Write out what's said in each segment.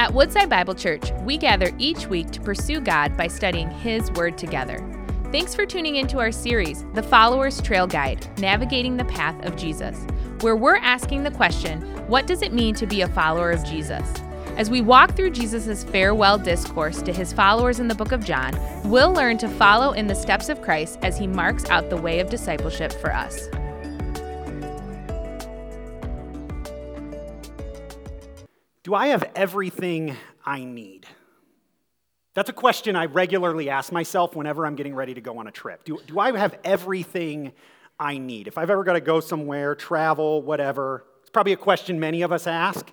At Woodside Bible Church, we gather each week to pursue God by studying His Word together. Thanks for tuning into our series, The Follower's Trail Guide Navigating the Path of Jesus, where we're asking the question what does it mean to be a follower of Jesus? As we walk through Jesus' farewell discourse to his followers in the book of John, we'll learn to follow in the steps of Christ as he marks out the way of discipleship for us. Do I have everything I need? That's a question I regularly ask myself whenever I'm getting ready to go on a trip. Do, do I have everything I need? If I've ever got to go somewhere, travel, whatever, it's probably a question many of us ask.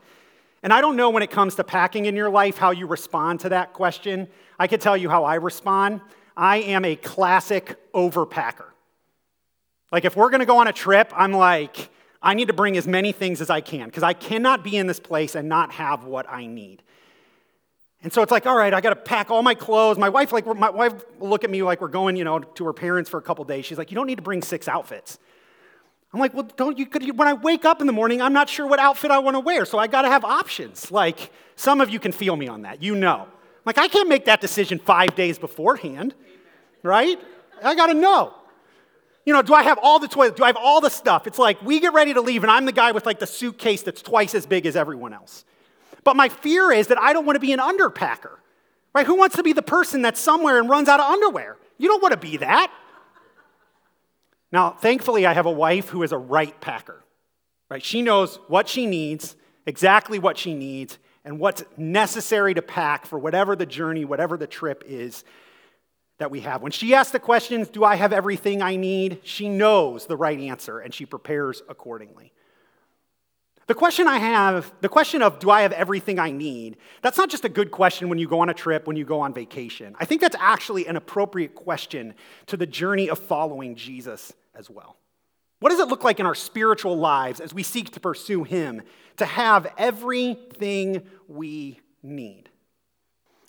And I don't know when it comes to packing in your life how you respond to that question. I can tell you how I respond. I am a classic overpacker. Like, if we're gonna go on a trip, I'm like, I need to bring as many things as I can because I cannot be in this place and not have what I need. And so it's like, all right, I got to pack all my clothes. My wife, like, my wife will look at me like we're going, you know, to her parents for a couple days. She's like, you don't need to bring six outfits. I'm like, well, don't you, could, when I wake up in the morning, I'm not sure what outfit I want to wear, so I got to have options. Like, some of you can feel me on that. You know. Like, I can't make that decision five days beforehand, right? I got to know. You know, do I have all the toilet? Do I have all the stuff? It's like we get ready to leave, and I'm the guy with like the suitcase that's twice as big as everyone else. But my fear is that I don't want to be an underpacker, right? Who wants to be the person that's somewhere and runs out of underwear? You don't want to be that. Now, thankfully, I have a wife who is a right packer, right? She knows what she needs, exactly what she needs, and what's necessary to pack for whatever the journey, whatever the trip is that we have. When she asks the questions, Do I have everything I need? She knows the right answer and she prepares accordingly. The question I have, the question of do I have everything I need, that's not just a good question when you go on a trip, when you go on vacation. I think that's actually an appropriate question to the journey of following Jesus as well. What does it look like in our spiritual lives as we seek to pursue Him to have everything we need?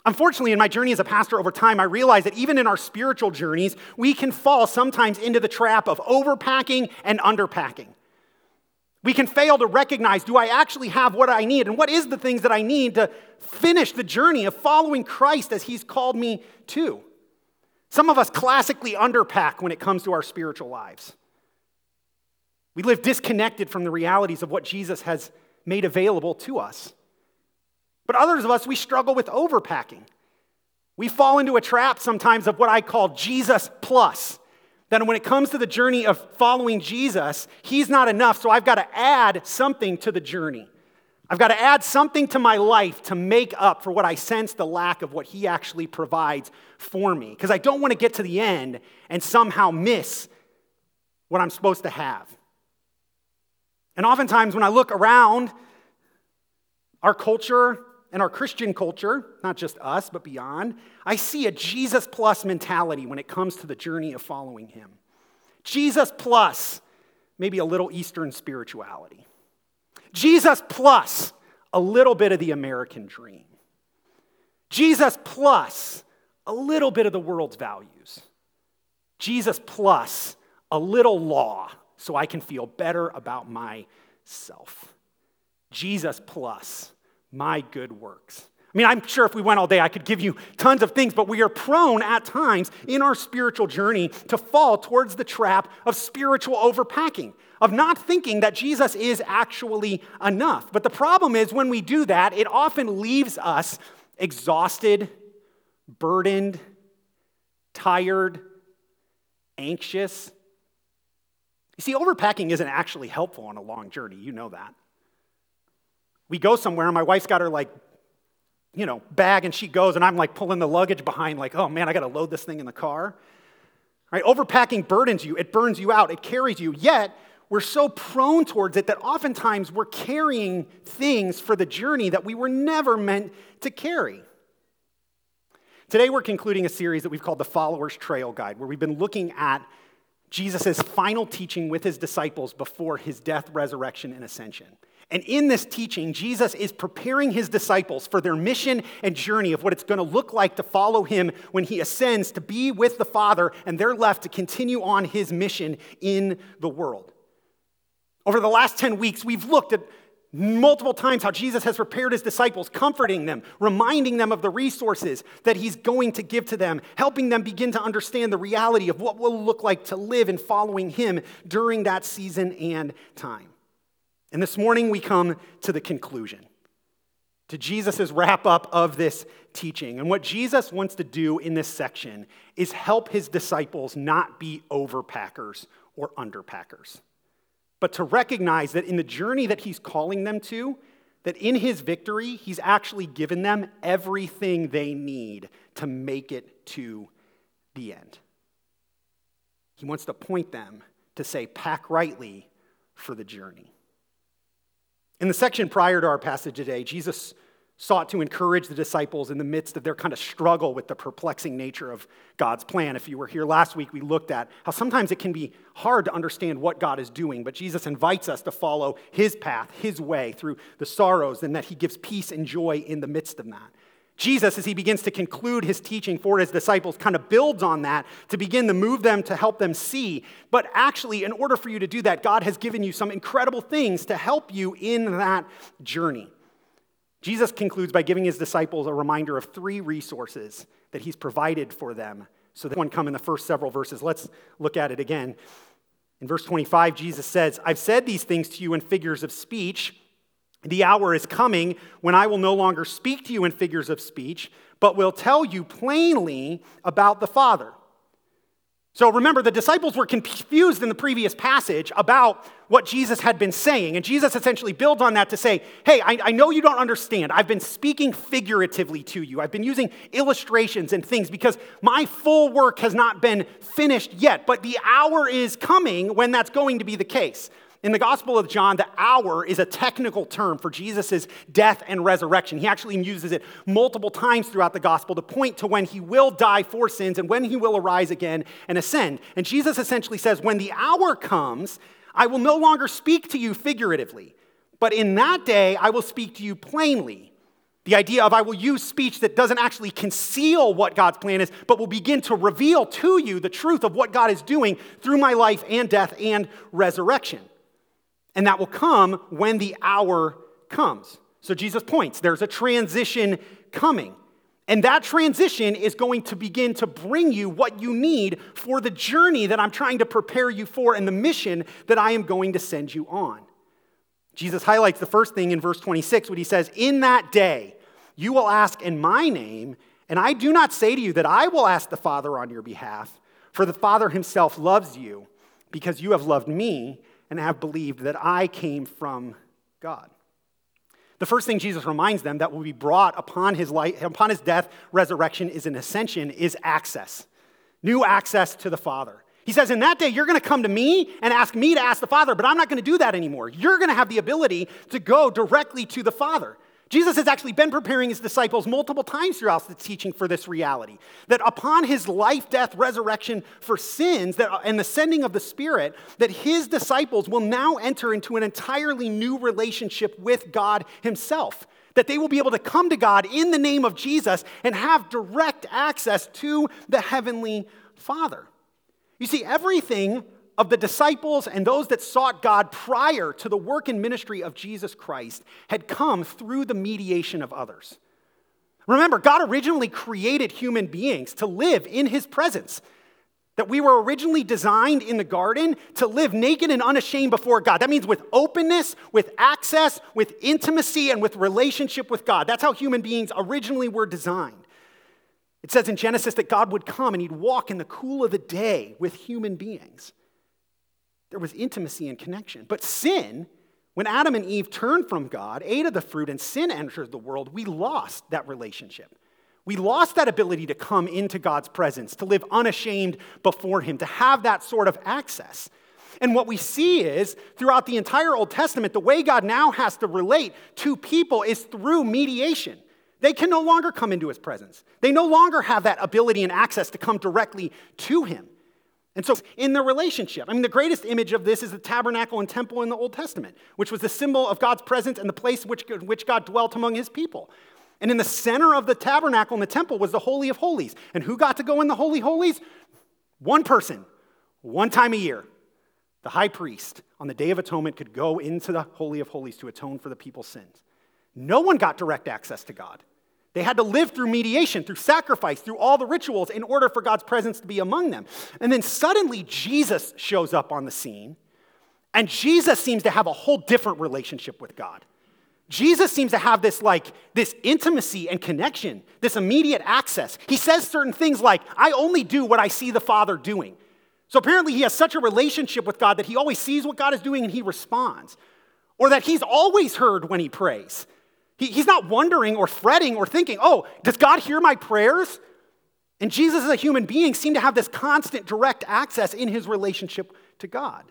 Unfortunately, in my journey as a pastor over time, I realized that even in our spiritual journeys, we can fall sometimes into the trap of overpacking and underpacking. We can fail to recognize do I actually have what I need? And what is the things that I need to finish the journey of following Christ as He's called me to? Some of us classically underpack when it comes to our spiritual lives. We live disconnected from the realities of what Jesus has made available to us. But others of us, we struggle with overpacking. We fall into a trap sometimes of what I call Jesus plus. That when it comes to the journey of following Jesus, He's not enough, so I've got to add something to the journey. I've got to add something to my life to make up for what I sense the lack of what He actually provides for me. Because I don't want to get to the end and somehow miss what I'm supposed to have. And oftentimes, when I look around our culture, and our Christian culture, not just us, but beyond, I see a Jesus plus mentality when it comes to the journey of following him. Jesus plus maybe a little Eastern spirituality. Jesus plus a little bit of the American dream. Jesus plus a little bit of the world's values. Jesus plus a little law so I can feel better about myself. Jesus plus my good works. I mean, I'm sure if we went all day, I could give you tons of things, but we are prone at times in our spiritual journey to fall towards the trap of spiritual overpacking, of not thinking that Jesus is actually enough. But the problem is when we do that, it often leaves us exhausted, burdened, tired, anxious. You see, overpacking isn't actually helpful on a long journey. You know that we go somewhere and my wife's got her like you know bag and she goes and i'm like pulling the luggage behind like oh man i got to load this thing in the car. Right? Overpacking burdens you. It burns you out. It carries you. Yet we're so prone towards it that oftentimes we're carrying things for the journey that we were never meant to carry. Today we're concluding a series that we've called the followers trail guide where we've been looking at jesus' final teaching with his disciples before his death resurrection and ascension and in this teaching, Jesus is preparing his disciples for their mission and journey of what it's going to look like to follow him when he ascends to be with the Father, and they're left to continue on his mission in the world. Over the last 10 weeks, we've looked at multiple times how Jesus has prepared his disciples, comforting them, reminding them of the resources that he's going to give to them, helping them begin to understand the reality of what will look like to live in following him during that season and time. And this morning we come to the conclusion, to Jesus' wrap up of this teaching. And what Jesus wants to do in this section is help his disciples not be overpackers or underpackers but to recognize that in the journey that he's calling them to, that in his victory, he's actually given them everything they need to make it to the end. He wants to point them to say, pack rightly for the journey. In the section prior to our passage today, Jesus sought to encourage the disciples in the midst of their kind of struggle with the perplexing nature of God's plan. If you were here last week, we looked at how sometimes it can be hard to understand what God is doing, but Jesus invites us to follow his path, his way through the sorrows, and that he gives peace and joy in the midst of that. Jesus, as he begins to conclude his teaching for his disciples, kind of builds on that to begin to move them to help them see. But actually, in order for you to do that, God has given you some incredible things to help you in that journey. Jesus concludes by giving his disciples a reminder of three resources that he's provided for them. So that one come in the first several verses. Let's look at it again. In verse 25, Jesus says, I've said these things to you in figures of speech. The hour is coming when I will no longer speak to you in figures of speech, but will tell you plainly about the Father. So remember, the disciples were confused in the previous passage about what Jesus had been saying. And Jesus essentially builds on that to say, Hey, I, I, know you don't understand. I've been speaking figuratively to you. I've been using illustrations and things because my full work has not been finished yet. But the hour is coming when that's going to be the case. In the Gospel of John, the hour is a technical term for Jesus' death and resurrection. He actually uses it multiple times throughout the Gospel to point to when he will die for sins and when he will arise again and ascend. And Jesus essentially says, When the hour comes, I will no longer speak to you figuratively, but in that day I will speak to you plainly. The idea of I will use speech that doesn't actually conceal what God's plan is, but will begin to reveal to you the truth of what God is doing through my life and death and resurrection. And that will come when the hour comes. So Jesus points there's a transition coming. And that transition is going to begin to bring you what you need for the journey that I'm trying to prepare you for and the mission that I am going to send you on. Jesus highlights the first thing in verse 26 when he says, In that day you will ask in my name, and I do not say to you that I will ask the Father on your behalf, for the Father himself loves you because you have loved me and have believed that I came from God. The first thing Jesus reminds them that will be brought upon his, life, upon his death, resurrection, is an ascension, is access. New access to the Father. He says, In that day, you're going to come to me and ask me to ask the Father, but I'm not going to do that anymore. You're going to have the ability to go directly to the Father. Jesus has actually been preparing his disciples multiple times throughout the teaching for this reality that upon his life, death, resurrection for sins that, and the sending of the Spirit, that his disciples will now enter into an entirely new relationship with God himself. That they will be able to come to God in the name of Jesus and have direct access to the Heavenly Father. You see, everything of the disciples and those that sought God prior to the work and ministry of Jesus Christ had come through the mediation of others. Remember, God originally created human beings to live in his presence. That we were originally designed in the garden to live naked and unashamed before God. That means with openness, with access, with intimacy, and with relationship with God. That's how human beings originally were designed. It says in Genesis that God would come and he'd walk in the cool of the day with human beings. There was intimacy and connection. But sin, when Adam and Eve turned from God, ate of the fruit, and sin entered the world, we lost that relationship. We lost that ability to come into God's presence, to live unashamed before Him, to have that sort of access. And what we see is throughout the entire Old Testament, the way God now has to relate to people is through mediation. They can no longer come into His presence, they no longer have that ability and access to come directly to Him. And so, in the relationship, I mean, the greatest image of this is the tabernacle and temple in the Old Testament, which was the symbol of God's presence and the place which, which God dwelt among his people. And in the center of the tabernacle and the temple was the Holy of Holies. And who got to go in the Holy Holies? One person, one time a year. The high priest on the Day of Atonement could go into the Holy of Holies to atone for the people's sins. No one got direct access to God. They had to live through mediation, through sacrifice, through all the rituals in order for God's presence to be among them. And then suddenly Jesus shows up on the scene, and Jesus seems to have a whole different relationship with God. Jesus seems to have this like this intimacy and connection, this immediate access. He says certain things like, "I only do what I see the Father doing." So apparently he has such a relationship with God that he always sees what God is doing and he responds. Or that he's always heard when he prays. He, he's not wondering or fretting or thinking, "Oh, does God hear my prayers?" And Jesus as a human being seemed to have this constant direct access in his relationship to God.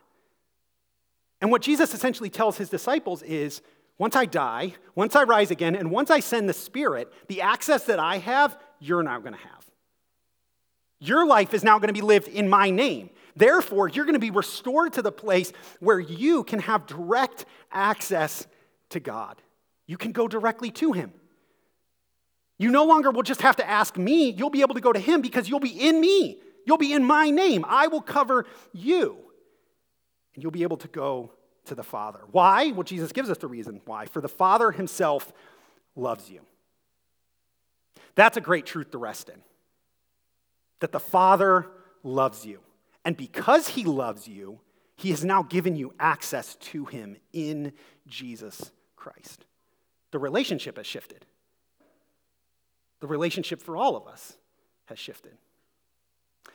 And what Jesus essentially tells his disciples is, once I die, once I rise again, and once I send the Spirit, the access that I have, you're not going to have. Your life is now going to be lived in my name. Therefore, you're going to be restored to the place where you can have direct access to God. You can go directly to Him. You no longer will just have to ask me, you'll be able to go to Him because you'll be in me. You'll be in my name. I will cover you. And you'll be able to go to the Father. Why? Well, Jesus gives us the reason why. For the Father himself loves you. That's a great truth to rest in. That the Father loves you. And because he loves you, he has now given you access to him in Jesus Christ. The relationship has shifted. The relationship for all of us has shifted.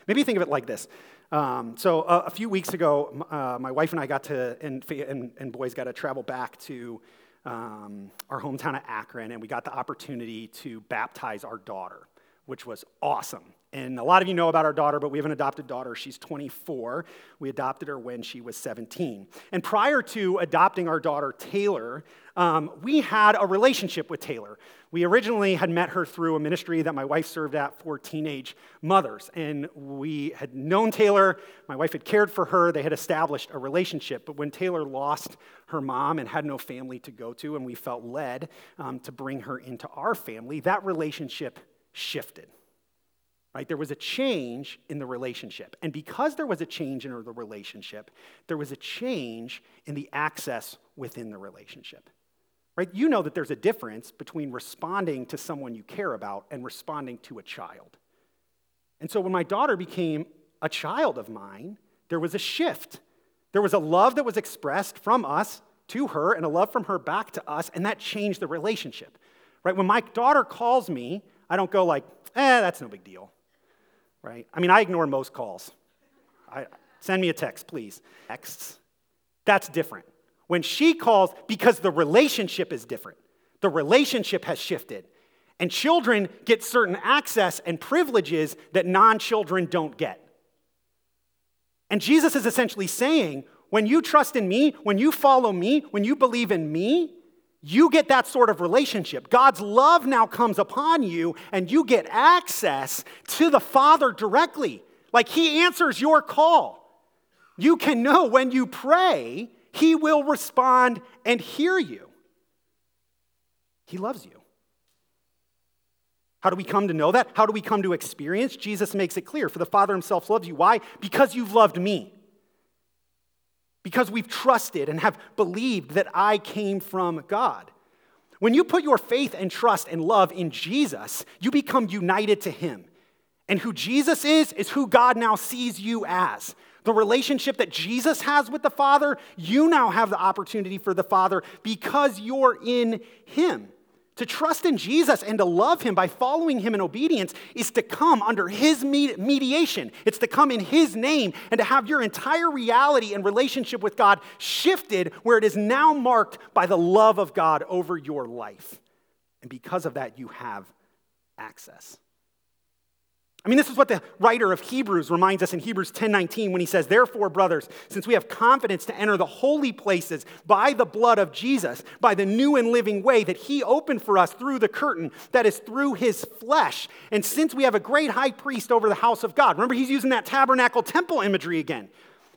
Maybe think of it like this um, so a, a, few weeks ago, uh, my wife and I got to, and, and, and boys got to travel back to um, our hometown of Akron, and we got the opportunity to baptize our daughter, which was awesome. And a lot of you know about our daughter, but we have an adopted daughter. She's 24. We adopted her when she was 17. And prior to adopting our daughter, Taylor, um, we had a relationship with Taylor. We originally had met her through a ministry that my wife served at for teenage mothers. And we had known Taylor, my wife had cared for her, they had established a relationship. But when Taylor lost her mom and had no family to go to, and we felt led um, to bring her into our family, that relationship shifted. Right? There was a change in the relationship. And because there was a change in the relationship, there was a change in the access within the relationship. Right? You know that there's a difference between responding to someone you care about and responding to a child. And so when my daughter became a child of mine, there was a shift. There was a love that was expressed from us to her and a love from her back to us, and that changed the relationship. Right? When my daughter calls me, I don't go like, eh, that's no big deal right? I mean, I ignore most calls. I, send me a text, please. Texts. That's different. When she calls, because the relationship is different, the relationship has shifted. And children get certain access and privileges that non children don't get. And Jesus is essentially saying, when you trust in me, when you follow me, when you believe in me, you get that sort of relationship. God's love now comes upon you, and you get access to the Father directly. Like He answers your call. You can know when you pray, He will respond and hear you. He loves you. How do we come to know that? How do we come to experience? Jesus makes it clear. For the Father Himself loves you. Why? Because you've loved me because we've trusted and have believed that I came from God. When you put your faith and trust and love in Jesus, you become united to Him. And who Jesus is, is who God now sees you as. The relationship that Jesus has with the Father, you now have the opportunity for the Father because you're in Him. To trust in Jesus and to love him by following him in obedience is to come under his mediation. It's to come in his name and to have your entire reality and relationship with God shifted where it is now marked by the love of God over your life. And because of that, you have access. I mean, this is what the writer of Hebrews reminds us in Hebrews 10:19 when he says, "Therefore, brothers, since we have confidence to enter the holy places by the blood of Jesus, by the new and living way that he opened for us through the curtain that is through his flesh, and since we have a great high priest over the house of God." Remember he's using that tabernacle temple imagery again.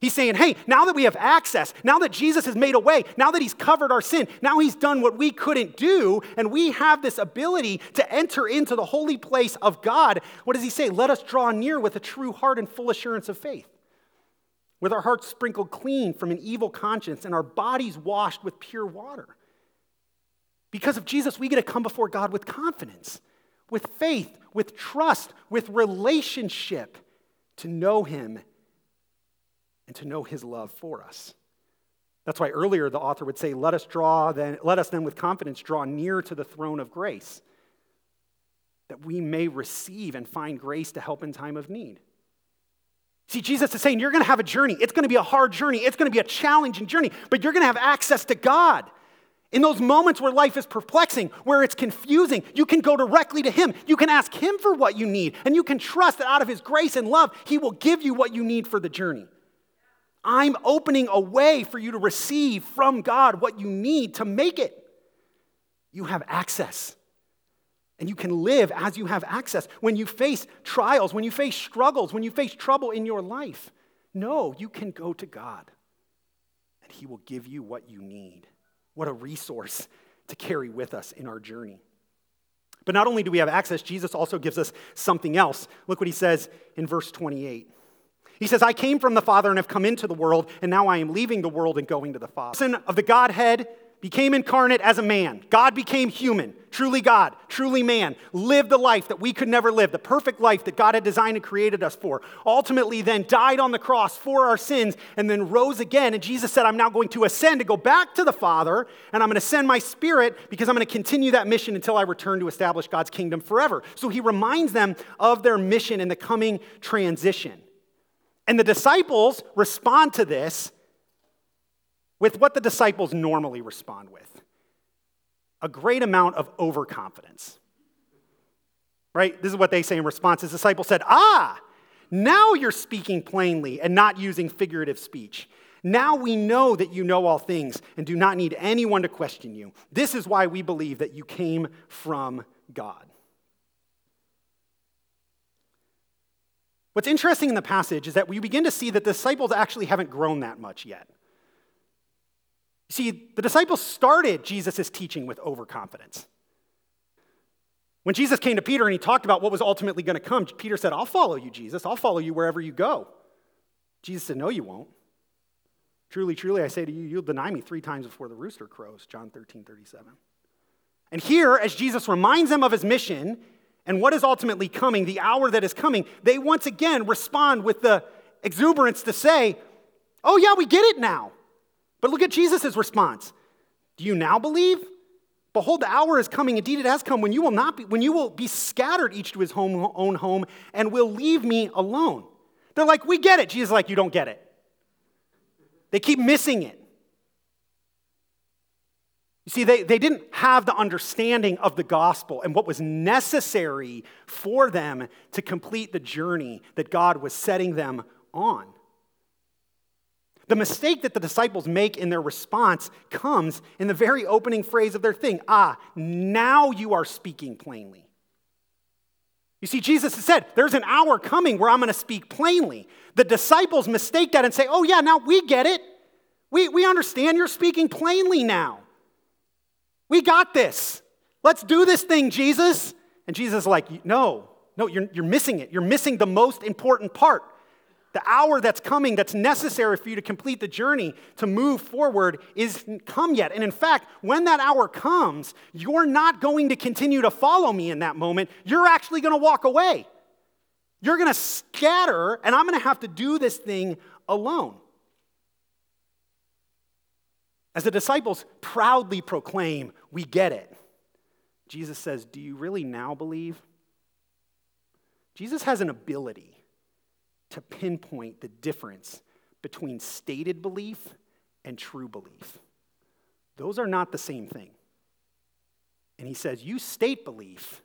He's saying, hey, now that we have access, now that Jesus has made a way, now that he's covered our sin, now he's done what we couldn't do, and we have this ability to enter into the holy place of God, what does he say? Let us draw near with a true heart and full assurance of faith. with our hearts sprinkled clean from an evil conscience and our bodies washed with pure water. Because of Jesus, we get to come before God with confidence, with faith, with trust, with relationship to know Him and to know His love for us. That's why earlier the author would say, Let us draw then, let us then with confidence draw near to the throne of grace, that we may receive and find grace to help in time of need. See, Jesus is saying you're going to have a journey. It's going to be a hard journey. It's going to be a challenging journey, but you're going to have access to God. In those moments where life is perplexing, where it's confusing, you can go directly to Him. You can ask Him for what you need, and you can trust that out of His grace and love, He will give you what you need for the journey. I'm opening a way for you to receive from God what you need to make it. You have access. And you can live as you have access. When you face trials, when you face struggles, when you face trouble in your life, no, you can go to God and He will give you what you need. What a resource to carry with us in our journey. But not only do we have access, Jesus also gives us something else. Look what He says in verse 28. He says, I came from the Father and have come into the world, and now I am leaving the world and going to the Father. Son of the Godhead became incarnate as a man. God became human, truly God, truly man, lived the life that we could never live, the perfect life that God had designed and created us for. Ultimately, then died on the cross for our sins and then rose again. And Jesus said, I'm now going to ascend to go back to the Father, and I'm going to send my spirit because I'm going to continue that mission until I return to establish God's kingdom forever. So he reminds them of their mission in the coming transition. And the disciples respond to this with what the disciples normally respond with a great amount of overconfidence. Right? This is what they say in response. His disciples said, Ah, now you're speaking plainly and not using figurative speech. Now we know that you know all things and do not need anyone to question you. This is why we believe that you came from God. What's interesting in the passage is that we begin to see that the disciples actually haven't grown that much yet. You See, the disciples started Jesus' teaching with overconfidence. When Jesus came to Peter and he talked about what was ultimately going to come, Peter said, I'll follow you, Jesus. I'll follow you wherever you go. Jesus said, No, you won't. Truly, truly, I say to you, you'll deny me three times before the rooster crows. John 13, 37. And here, as Jesus reminds them of his mission, and what is ultimately coming, the hour that is coming, they once again respond with the exuberance to say, Oh, yeah, we get it now. But look at Jesus' response. Do you now believe? Behold, the hour is coming. Indeed, it has come when you will not be, when you will be scattered each to his home, own home, and will leave me alone. They're like, we get it. Jesus like, you don't get it. They keep missing it. You see, they, they didn't have the understanding of the gospel and what was necessary for them to complete the journey that God was setting them on. The mistake that the disciples make in their response comes in the very opening phrase of their thing Ah, now you are speaking plainly. You see, Jesus has said, There's an hour coming where I'm going to speak plainly. The disciples mistake that and say, Oh, yeah, now we get it. We, we understand you're speaking plainly now. We got this. Let's do this thing, Jesus. And Jesus is like, no, no, you're, you're missing it. You're missing the most important part. The hour that's coming, that's necessary for you to complete the journey to move forward, is come yet. And in fact, when that hour comes, you're not going to continue to follow me in that moment. You're actually going to walk away. You're going to scatter, and I'm going to have to do this thing alone. As the disciples proudly proclaim, We get it, Jesus says, Do you really now believe? Jesus has an ability to pinpoint the difference between stated belief and true belief. Those are not the same thing. And he says, You state belief,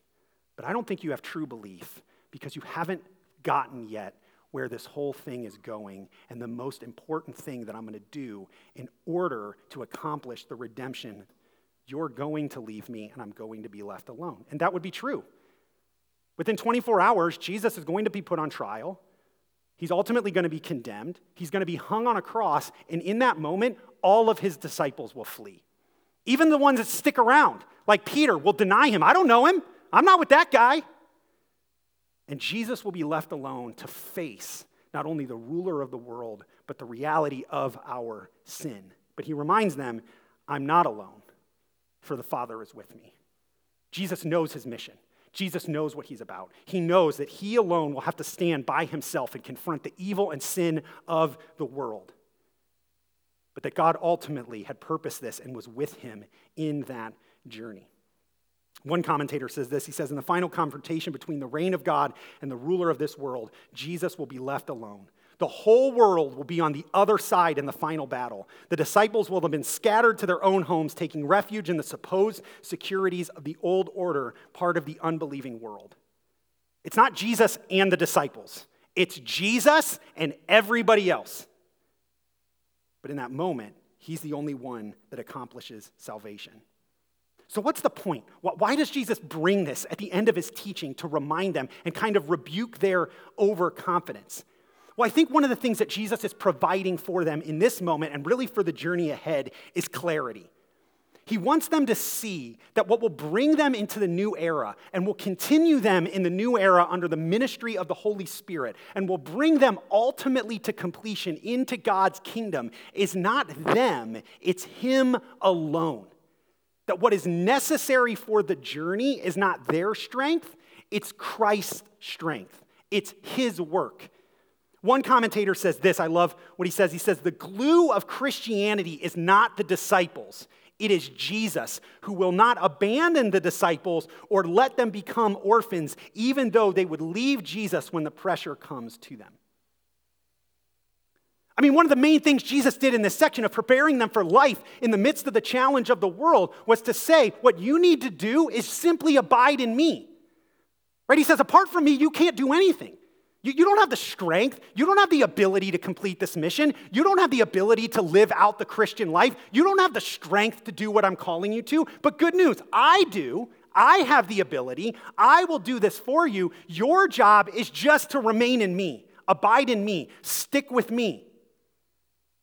but I don't think you have true belief because you haven't gotten yet where this whole thing is going and the most important thing that I'm going to do in order to accomplish the redemption. You're going to leave me and I'm going to be left alone. And that would be true. Within 24 hours, Jesus is going to be put on trial. He's ultimately going to be condemned. He's going to be hung on a cross. And in that moment, all of his disciples will flee. Even the ones that stick around, like Peter, will deny him. I don't know him. I'm not with that guy. And Jesus will be left alone to face not only the ruler of the world, but the reality of our sin. But he reminds them, I'm not alone, for the Father is with me. Jesus knows his mission. Jesus knows what he's about. He knows that he alone will have to stand by himself and confront the evil and sin of the world. But that God ultimately had purposed this and was with him in that journey. One commentator says this he says, In the final confrontation between the reign of God and the ruler of this world, Jesus will be left alone. The whole world will be on the other side in the final battle. The disciples will have been scattered to their own homes, taking refuge in the supposed securities of the old order, part of the unbelieving world. It's not Jesus and the disciples, it's Jesus and everybody else. But in that moment, he's the only one that accomplishes salvation. So, what's the point? Why does Jesus bring this at the end of his teaching to remind them and kind of rebuke their overconfidence? Well, I think one of the things that Jesus is providing for them in this moment and really for the journey ahead is clarity. He wants them to see that what will bring them into the new era and will continue them in the new era under the ministry of the Holy Spirit and will bring them ultimately to completion into God's kingdom is not them, it's Him alone. That what is necessary for the journey is not their strength, it's Christ's strength, it's His work. One commentator says this, I love what he says. He says, The glue of Christianity is not the disciples, it is Jesus who will not abandon the disciples or let them become orphans, even though they would leave Jesus when the pressure comes to them. I mean, one of the main things Jesus did in this section of preparing them for life in the midst of the challenge of the world was to say, What you need to do is simply abide in me. Right? He says, Apart from me, you can't do anything. You, you don't have the strength. You don't have the ability to complete this mission. You don't have the ability to live out the Christian life. You don't have the strength to do what I'm calling you to. But good news, I do. I have the ability. I will do this for you. Your job is just to remain in me, abide in me, stick with me.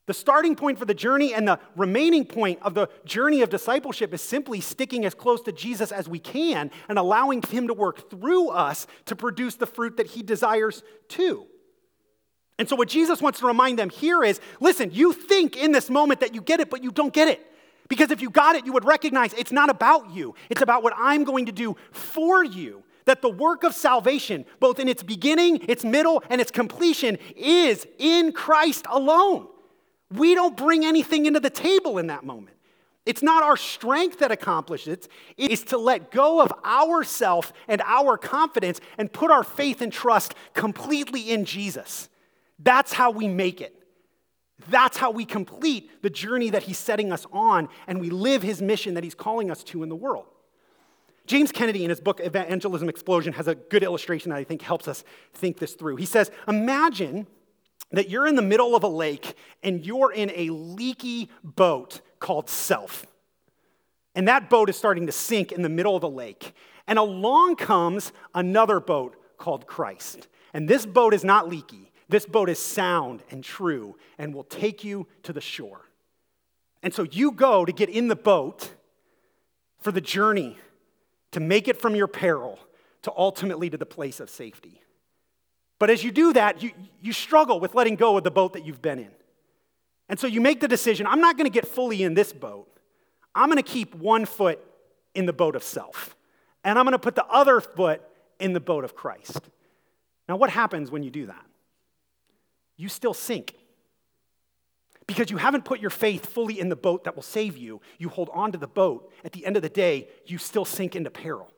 The starting point for the journey and the remaining point of the journey of discipleship is simply sticking as close to Jesus as we can and allowing Him to work through us to produce the fruit that He desires to. And so, what Jesus wants to remind them here is listen, you think in this moment that you get it, but you don't get it. Because if you got it, you would recognize it's not about you, it's about what I'm going to do for you. That the work of salvation, both in its beginning, its middle, and its completion, is in Christ alone. We don't bring anything into the table in that moment. It's not our strength that accomplishes it, it is to let go of ourself and our confidence and put our faith and trust completely in Jesus. That's how we make it. That's how we complete the journey that he's setting us on and we live his mission that he's calling us to in the world. James Kennedy, in his book Evangelism Explosion, has a good illustration that I think helps us think this through. He says, Imagine that you're in the middle of a lake and you're in a leaky boat called self. And that boat is starting to sink in the middle of the lake. And along comes another boat called Christ. And this boat is not leaky. This boat is sound and true and will take you to the shore. And so you go to get in the boat for the journey to make it from your peril to ultimately to the place of safety. But as you do that, you, you struggle with letting go of the boat that you've been in. And so you make the decision I'm not going to get fully in this boat. I'm going to keep one foot in the boat of self, and I'm going to put the other foot in the boat of Christ. Now, what happens when you do that? You still sink. Because you haven't put your faith fully in the boat that will save you. You hold on to the boat. At the end of the day, you still sink into peril.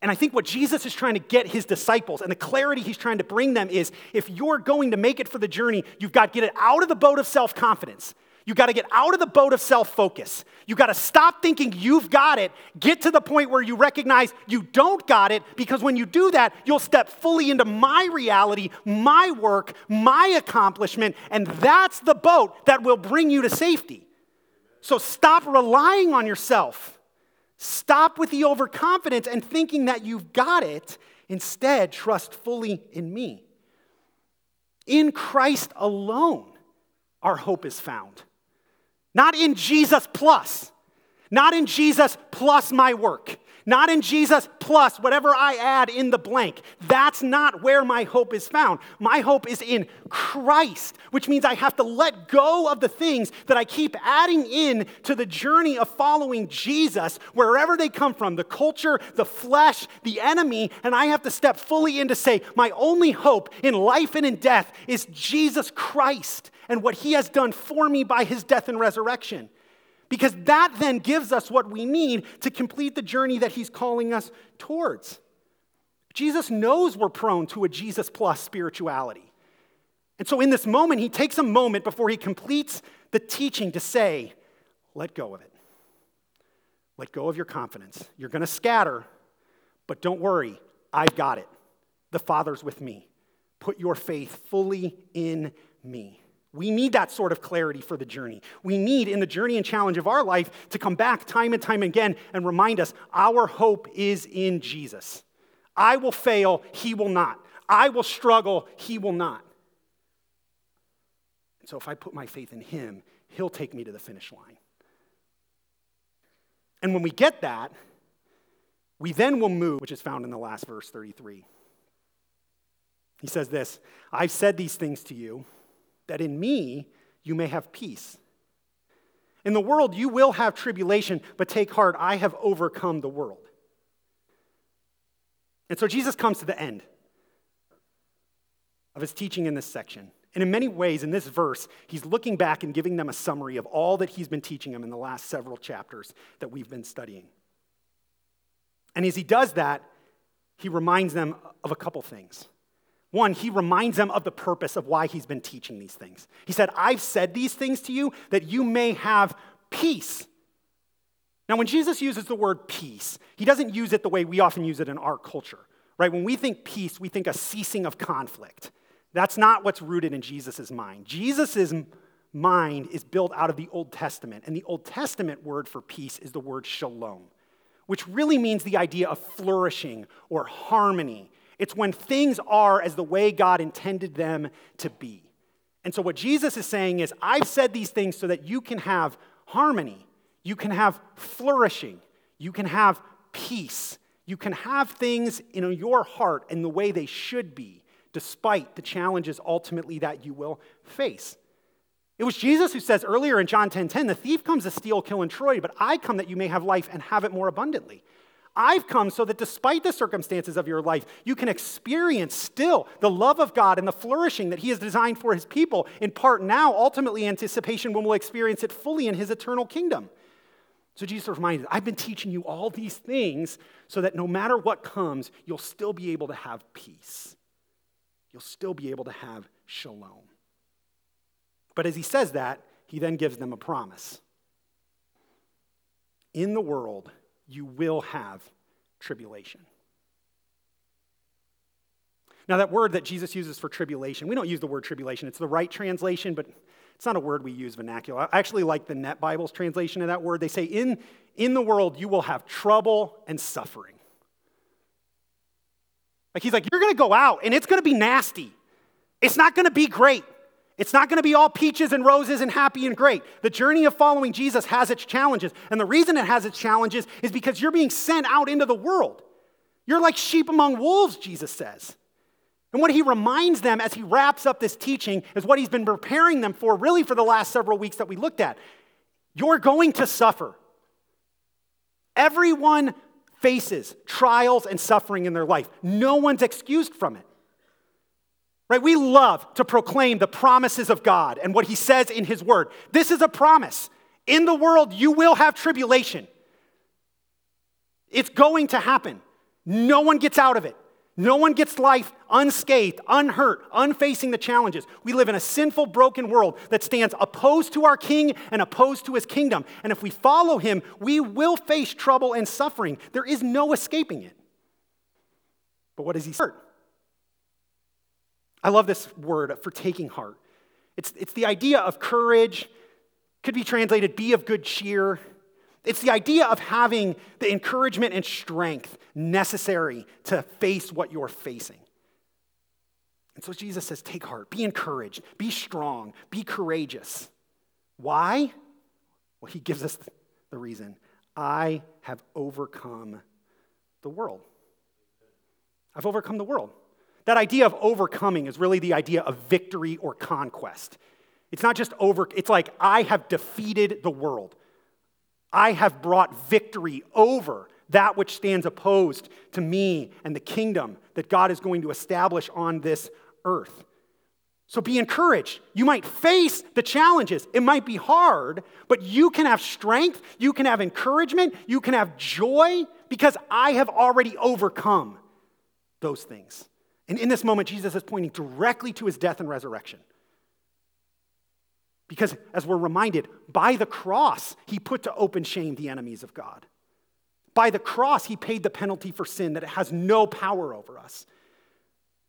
And I think what Jesus is trying to get his disciples and the clarity he's trying to bring them is if you're going to make it for the journey, you've got to get it out of the boat of self confidence. You've got to get out of the boat of self focus. You've got to stop thinking you've got it, get to the point where you recognize you don't got it, because when you do that, you'll step fully into my reality, my work, my accomplishment, and that's the boat that will bring you to safety. So stop relying on yourself. Stop with the overconfidence and thinking that you've got it. Instead, trust fully in me. In Christ alone, our hope is found. Not in Jesus plus, not in Jesus plus my work, not in Jesus plus whatever I add in the blank. That's not where my hope is found. My hope is in Christ, which means I have to let go of the things that I keep adding in to the journey of following Jesus, wherever they come from the culture, the flesh, the enemy, and I have to step fully in to say, my only hope in life and in death is Jesus Christ and what he has done for me by his death and resurrection. Because that then gives us what we need to complete the journey that he's calling us towards. Jesus knows we're prone to a Jesus plus spirituality. And so in this moment, he takes a moment before he completes the teaching to say, let go of it. Let go of your confidence. You're going to scatter, but don't worry, I've got it. The Father's with me. Put your faith fully in me. We need that sort of clarity for the journey. We need, in the journey and challenge of our life, to come back time and time again and remind us our hope is in Jesus. I will fail, he will not. I will struggle, he will not. And so if I put my faith in him, he'll take me to the finish line. And when we get that, we then will move, which is found in the last verse 33. He says this I've said these things to you that in me you may have peace. In the world you will have tribulation, but take heart, I have overcome the world. And so Jesus comes to the end of his teaching in this section. And in many ways, in this verse, he's looking back and giving them a summary of all that he's been teaching them in the last several chapters that we've been studying. And as he does that, he reminds them of a couple things. One, he reminds them of the purpose of why he's been teaching these things. He said, I've said these things to you that you may have peace. Now, when Jesus uses the word peace, he doesn't use it the way we often use it in our culture, right? When we think peace, we think a ceasing of conflict. That's not what's rooted in Jesus' mind. Jesus' mind is built out of the Old Testament, and the Old Testament word for peace is the word shalom, which really means the idea of flourishing or harmony it's when things are as the way God intended them to be. And so, what Jesus is saying is, I've said these things so that you can have harmony, you can have flourishing, you can have peace, you can have things in your heart in the way they should be, despite the challenges ultimately that you will face. It was Jesus who says earlier in John 10:10, 10, 10, the thief comes to steal, kill, and destroy, but I come that you may have life and have it more abundantly. I've come so that despite the circumstances of your life, you can experience still the love of God and the flourishing that He has designed for His people, in part now, ultimately, anticipation when we'll experience it fully in His eternal kingdom. So Jesus reminded, I've been teaching you all these things so that no matter what comes, you'll still be able to have peace. You'll still be able to have shalom. But as he says that, he then gives them a promise. In the world, you will have tribulation. Now, that word that Jesus uses for tribulation, we don't use the word tribulation. It's the right translation, but it's not a word we use vernacular. I actually like the Net Bible's translation of that word. They say, in, in the world, you will have trouble and suffering. Like, he's like, you're going to go out and it's going to be nasty. It's not going to be great. It's not going to be all peaches and roses and happy and great. The journey of following Jesus has its challenges. And the reason it has its challenges is because you're being sent out into the world. You're like sheep among wolves, Jesus says. And what he reminds them as he wraps up this teaching is what he's been preparing them for, really, for the last several weeks that we looked at. You're going to suffer. Everyone faces trials and suffering in their life, no one's excused from it. Right? We love to proclaim the promises of God and what He says in His Word. This is a promise. In the world, you will have tribulation. It's going to happen. No one gets out of it. No one gets life unscathed, unhurt, unfacing the challenges. We live in a sinful, broken world that stands opposed to our King and opposed to his kingdom. And if we follow him, we will face trouble and suffering. There is no escaping it. But what does he say? I love this word for taking heart. It's, it's the idea of courage, could be translated be of good cheer. It's the idea of having the encouragement and strength necessary to face what you're facing. And so Jesus says, take heart, be encouraged, be strong, be courageous. Why? Well, he gives us the reason I have overcome the world. I've overcome the world. That idea of overcoming is really the idea of victory or conquest. It's not just over, it's like I have defeated the world. I have brought victory over that which stands opposed to me and the kingdom that God is going to establish on this earth. So be encouraged. You might face the challenges. It might be hard, but you can have strength, you can have encouragement, you can have joy because I have already overcome those things. And in this moment, Jesus is pointing directly to his death and resurrection. Because as we're reminded, by the cross, he put to open shame the enemies of God. By the cross, he paid the penalty for sin that it has no power over us.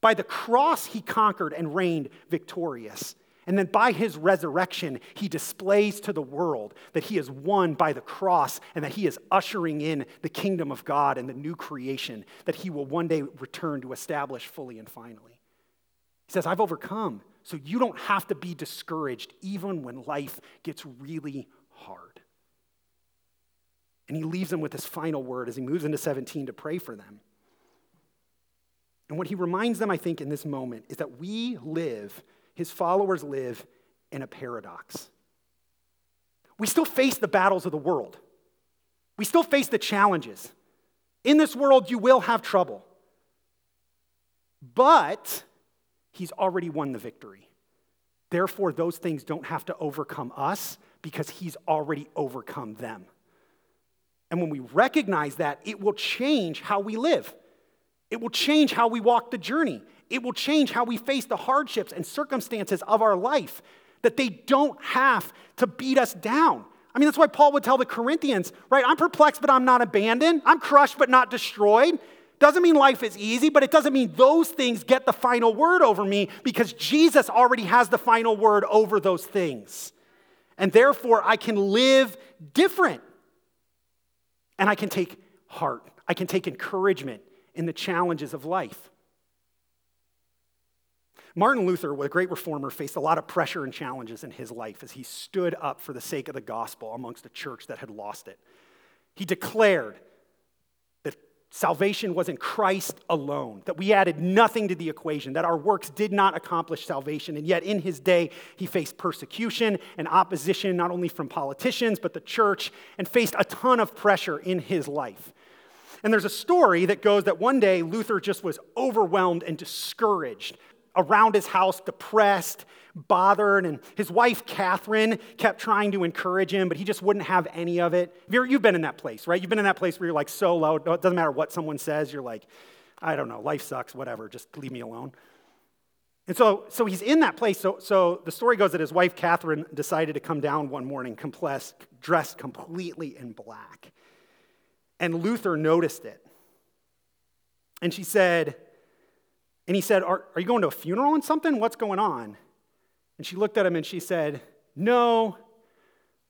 By the cross, he conquered and reigned victorious. And then by his resurrection, he displays to the world that he is won by the cross and that he is ushering in the kingdom of God and the new creation that he will one day return to establish fully and finally. He says, I've overcome, so you don't have to be discouraged even when life gets really hard. And he leaves them with this final word as he moves into 17 to pray for them. And what he reminds them, I think, in this moment is that we live his followers live in a paradox. We still face the battles of the world, we still face the challenges. In this world, you will have trouble. But he's already won the victory. Therefore, those things don't have to overcome us because he's already overcome them. And when we recognize that, it will change how we live. It will change how we walk the journey. It will change how we face the hardships and circumstances of our life, that they don't have to beat us down. I mean, that's why Paul would tell the Corinthians, right? I'm perplexed, but I'm not abandoned. I'm crushed, but not destroyed. Doesn't mean life is easy, but it doesn't mean those things get the final word over me because Jesus already has the final word over those things. And therefore, I can live different. And I can take heart, I can take encouragement in the challenges of life. Martin Luther, a great reformer, faced a lot of pressure and challenges in his life as he stood up for the sake of the gospel amongst a church that had lost it. He declared that salvation was in Christ alone, that we added nothing to the equation, that our works did not accomplish salvation. And yet, in his day, he faced persecution and opposition, not only from politicians, but the church, and faced a ton of pressure in his life. And there's a story that goes that one day Luther just was overwhelmed and discouraged around his house, depressed, bothered, and his wife, Catherine, kept trying to encourage him, but he just wouldn't have any of it. You've been in that place, right? You've been in that place where you're like so low, it doesn't matter what someone says, you're like, I don't know, life sucks, whatever, just leave me alone. And so, so he's in that place. So, so the story goes that his wife, Catherine, decided to come down one morning, dressed completely in black. And Luther noticed it. And she said, and he said, are, are you going to a funeral and something? What's going on? And she looked at him and she said, No,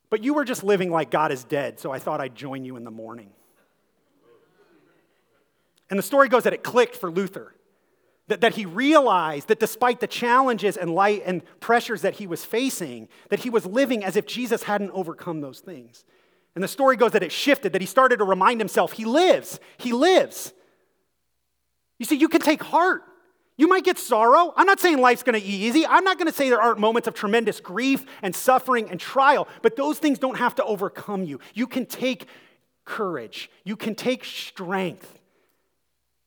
but you were just living like God is dead, so I thought I'd join you in the morning. And the story goes that it clicked for Luther. That, that he realized that despite the challenges and light and pressures that he was facing, that he was living as if Jesus hadn't overcome those things. And the story goes that it shifted, that he started to remind himself, he lives, he lives. You see, you can take heart. You might get sorrow. I'm not saying life's going to be easy. I'm not going to say there aren't moments of tremendous grief and suffering and trial, but those things don't have to overcome you. You can take courage, you can take strength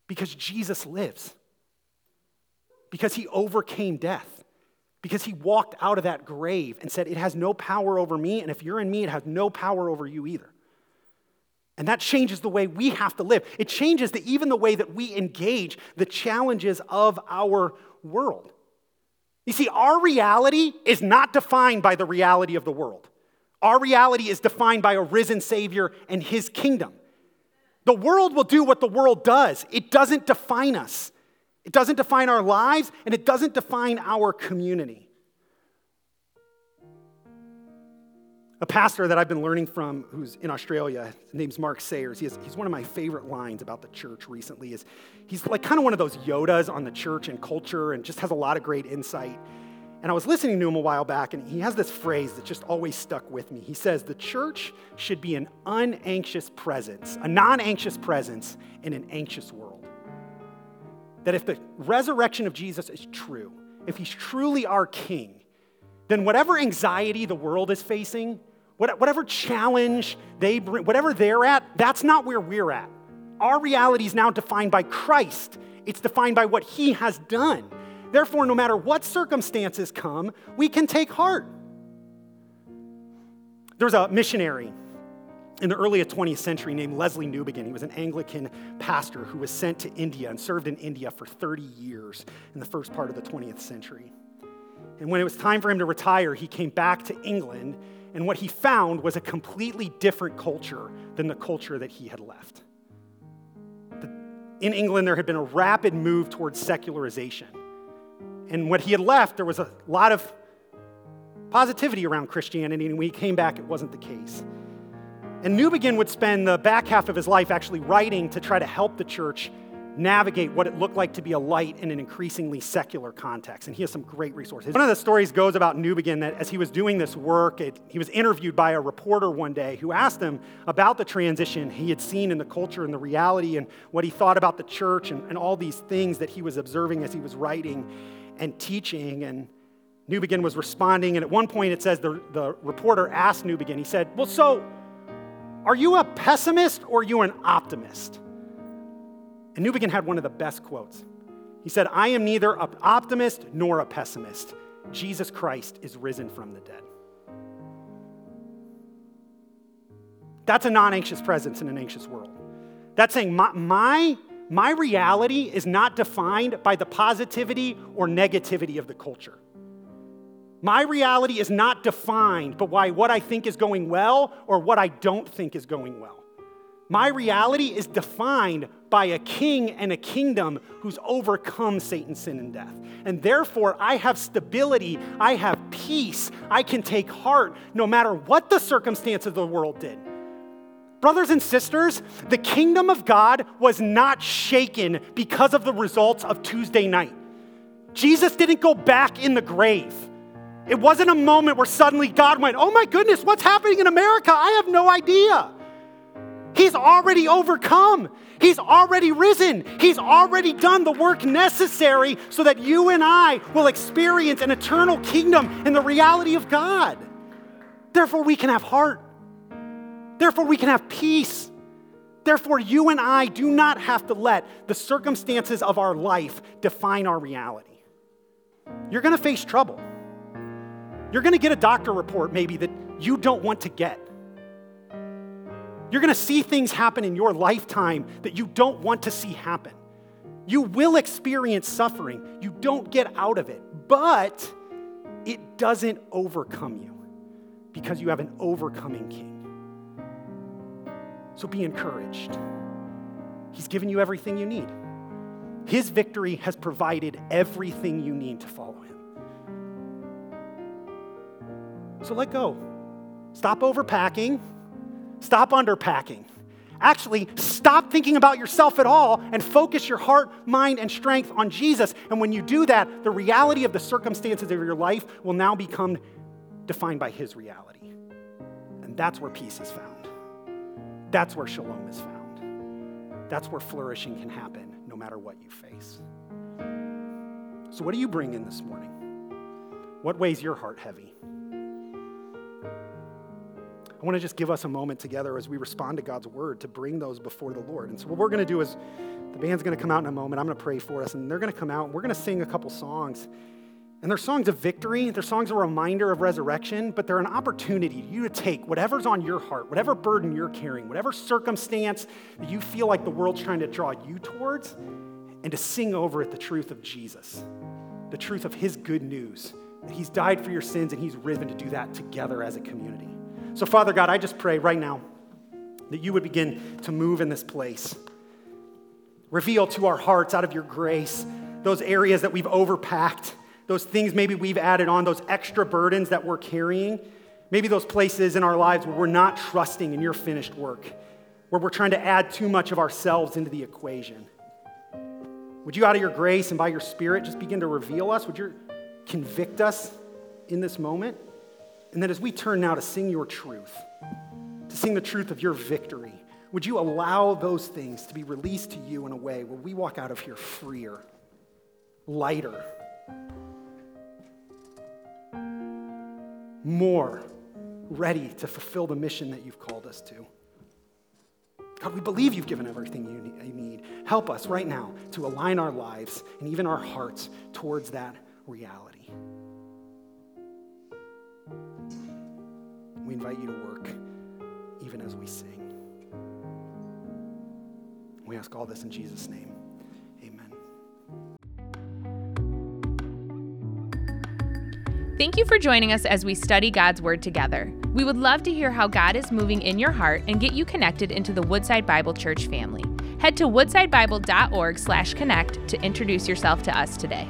because Jesus lives, because he overcame death, because he walked out of that grave and said, It has no power over me, and if you're in me, it has no power over you either. And that changes the way we have to live. It changes the, even the way that we engage the challenges of our world. You see, our reality is not defined by the reality of the world. Our reality is defined by a risen Savior and His kingdom. The world will do what the world does, it doesn't define us. It doesn't define our lives, and it doesn't define our community. A pastor that I've been learning from who's in Australia, his name's Mark Sayers. He has, he's one of my favorite lines about the church recently is he's like kind of one of those Yodas on the church and culture and just has a lot of great insight. And I was listening to him a while back, and he has this phrase that just always stuck with me. He says, The church should be an unanxious presence, a non anxious presence in an anxious world. That if the resurrection of Jesus is true, if he's truly our king, then whatever anxiety the world is facing, whatever challenge they bring, whatever they're at, that's not where we're at. Our reality is now defined by Christ, it's defined by what he has done. Therefore, no matter what circumstances come, we can take heart. There was a missionary in the early 20th century named Lesslie Newbigin. He was an Anglican pastor who was sent to India and served in India for 30 years in the first part of the 20th century. And when it was time for him to retire, he came back to England, and what he found was a completely different culture than the culture that he had left. In England, there had been a rapid move towards secularization. And when he had left, there was a lot of positivity around Christianity, and when he came back, it wasn't the case. And Newbigin would spend the back half of his life actually writing to try to help the church navigate what it looked like to be a light in an increasingly secular context. And he has some great resources. One of the stories goes about Newbigin that as he was doing this work, it, he was interviewed by a reporter one day who asked him about the transition he had seen in the culture and the reality and what he thought about the church and, and all these things that he was observing as he was writing and teaching. And Newbigin was responding. And at one point, it says the, the reporter asked Newbigin, he said, Well, so are you a pessimist or are you an optimist? And Newbigin had one of the best quotes. He said, I am neither an optimist nor a pessimist. Jesus Christ is risen from the dead. That's a non anxious presence in an anxious world. That's saying my, my my reality is not defined by the positivity or negativity of the culture. My reality is not defined by what I think is going well or what I don't think is going well. My reality is defined by a king and a kingdom who's overcome Satan, sin, and death. And therefore, I have stability, I have peace, I can take heart no matter what the circumstances of the world did. Brothers and sisters, the kingdom of God was not shaken because of the results of Tuesday night. Jesus didn't go back in the grave. It wasn't a moment where suddenly God went, Oh my goodness, what's happening in America? I have no idea. He's already overcome. He's already risen. He's already done the work necessary so that you and I will experience an eternal kingdom in the reality of God. Therefore, we can have heart. Therefore, we can have peace. Therefore, you and I do not have to let the circumstances of our life define our reality. You're going to face trouble. You're going to get a doctor report, maybe, that you don't want to get. You're going to see things happen in your lifetime that you don't want to see happen. You will experience suffering. You don't get out of it, but it doesn't overcome you because you have an overcoming king. So be encouraged. He's given you everything you need. His victory has provided everything you need to follow him. So let go. Stop overpacking. Stop underpacking. Actually, stop thinking about yourself at all and focus your heart, mind, and strength on Jesus. And when you do that, the reality of the circumstances of your life will now become defined by His reality. And that's where peace is found. That's where shalom is found. That's where flourishing can happen no matter what you face. So, what do you bring in this morning? What weighs your heart heavy? I want to just give us a moment together as we respond to God's word to bring those before the Lord. And so, what we're going to do is the band's going to come out in a moment. I'm going to pray for us, and they're going to come out, and we're going to sing a couple songs. And they're songs of victory, they're songs of reminder of resurrection, but they're an opportunity for you to take whatever's on your heart, whatever burden you're carrying, whatever circumstance that you feel like the world's trying to draw you towards, and to sing over it the truth of Jesus, the truth of his good news, that he's died for your sins and he's risen to do that together as a community. So, Father God, I just pray right now that you would begin to move in this place. Reveal to our hearts out of your grace those areas that we've overpacked those things maybe we've added on, those extra burdens that we're carrying, maybe those places in our lives where we're not trusting in your finished work, where we're trying to add too much of ourselves into the equation. Would you, out of your grace and by your spirit, just begin to reveal us? Would you convict us in this moment, and that as we turn now to sing your truth, to sing the truth of your victory, would you allow those things to be released to you in a way where we walk out of here freer, lighter, more ready to fulfill the mission that you've called us to? God, we believe you've given everything you need. Help us right now to align our lives and even our hearts towards that reality. We invite you to work even as we sing. We ask all this in Jesus' name. Amen. Thank you for joining us as we study God's Word together. We would love to hear how God is moving in your heart and get you connected into the Woodside Bible Church family. Head to woodsidebible.org/connect to introduce yourself to us today.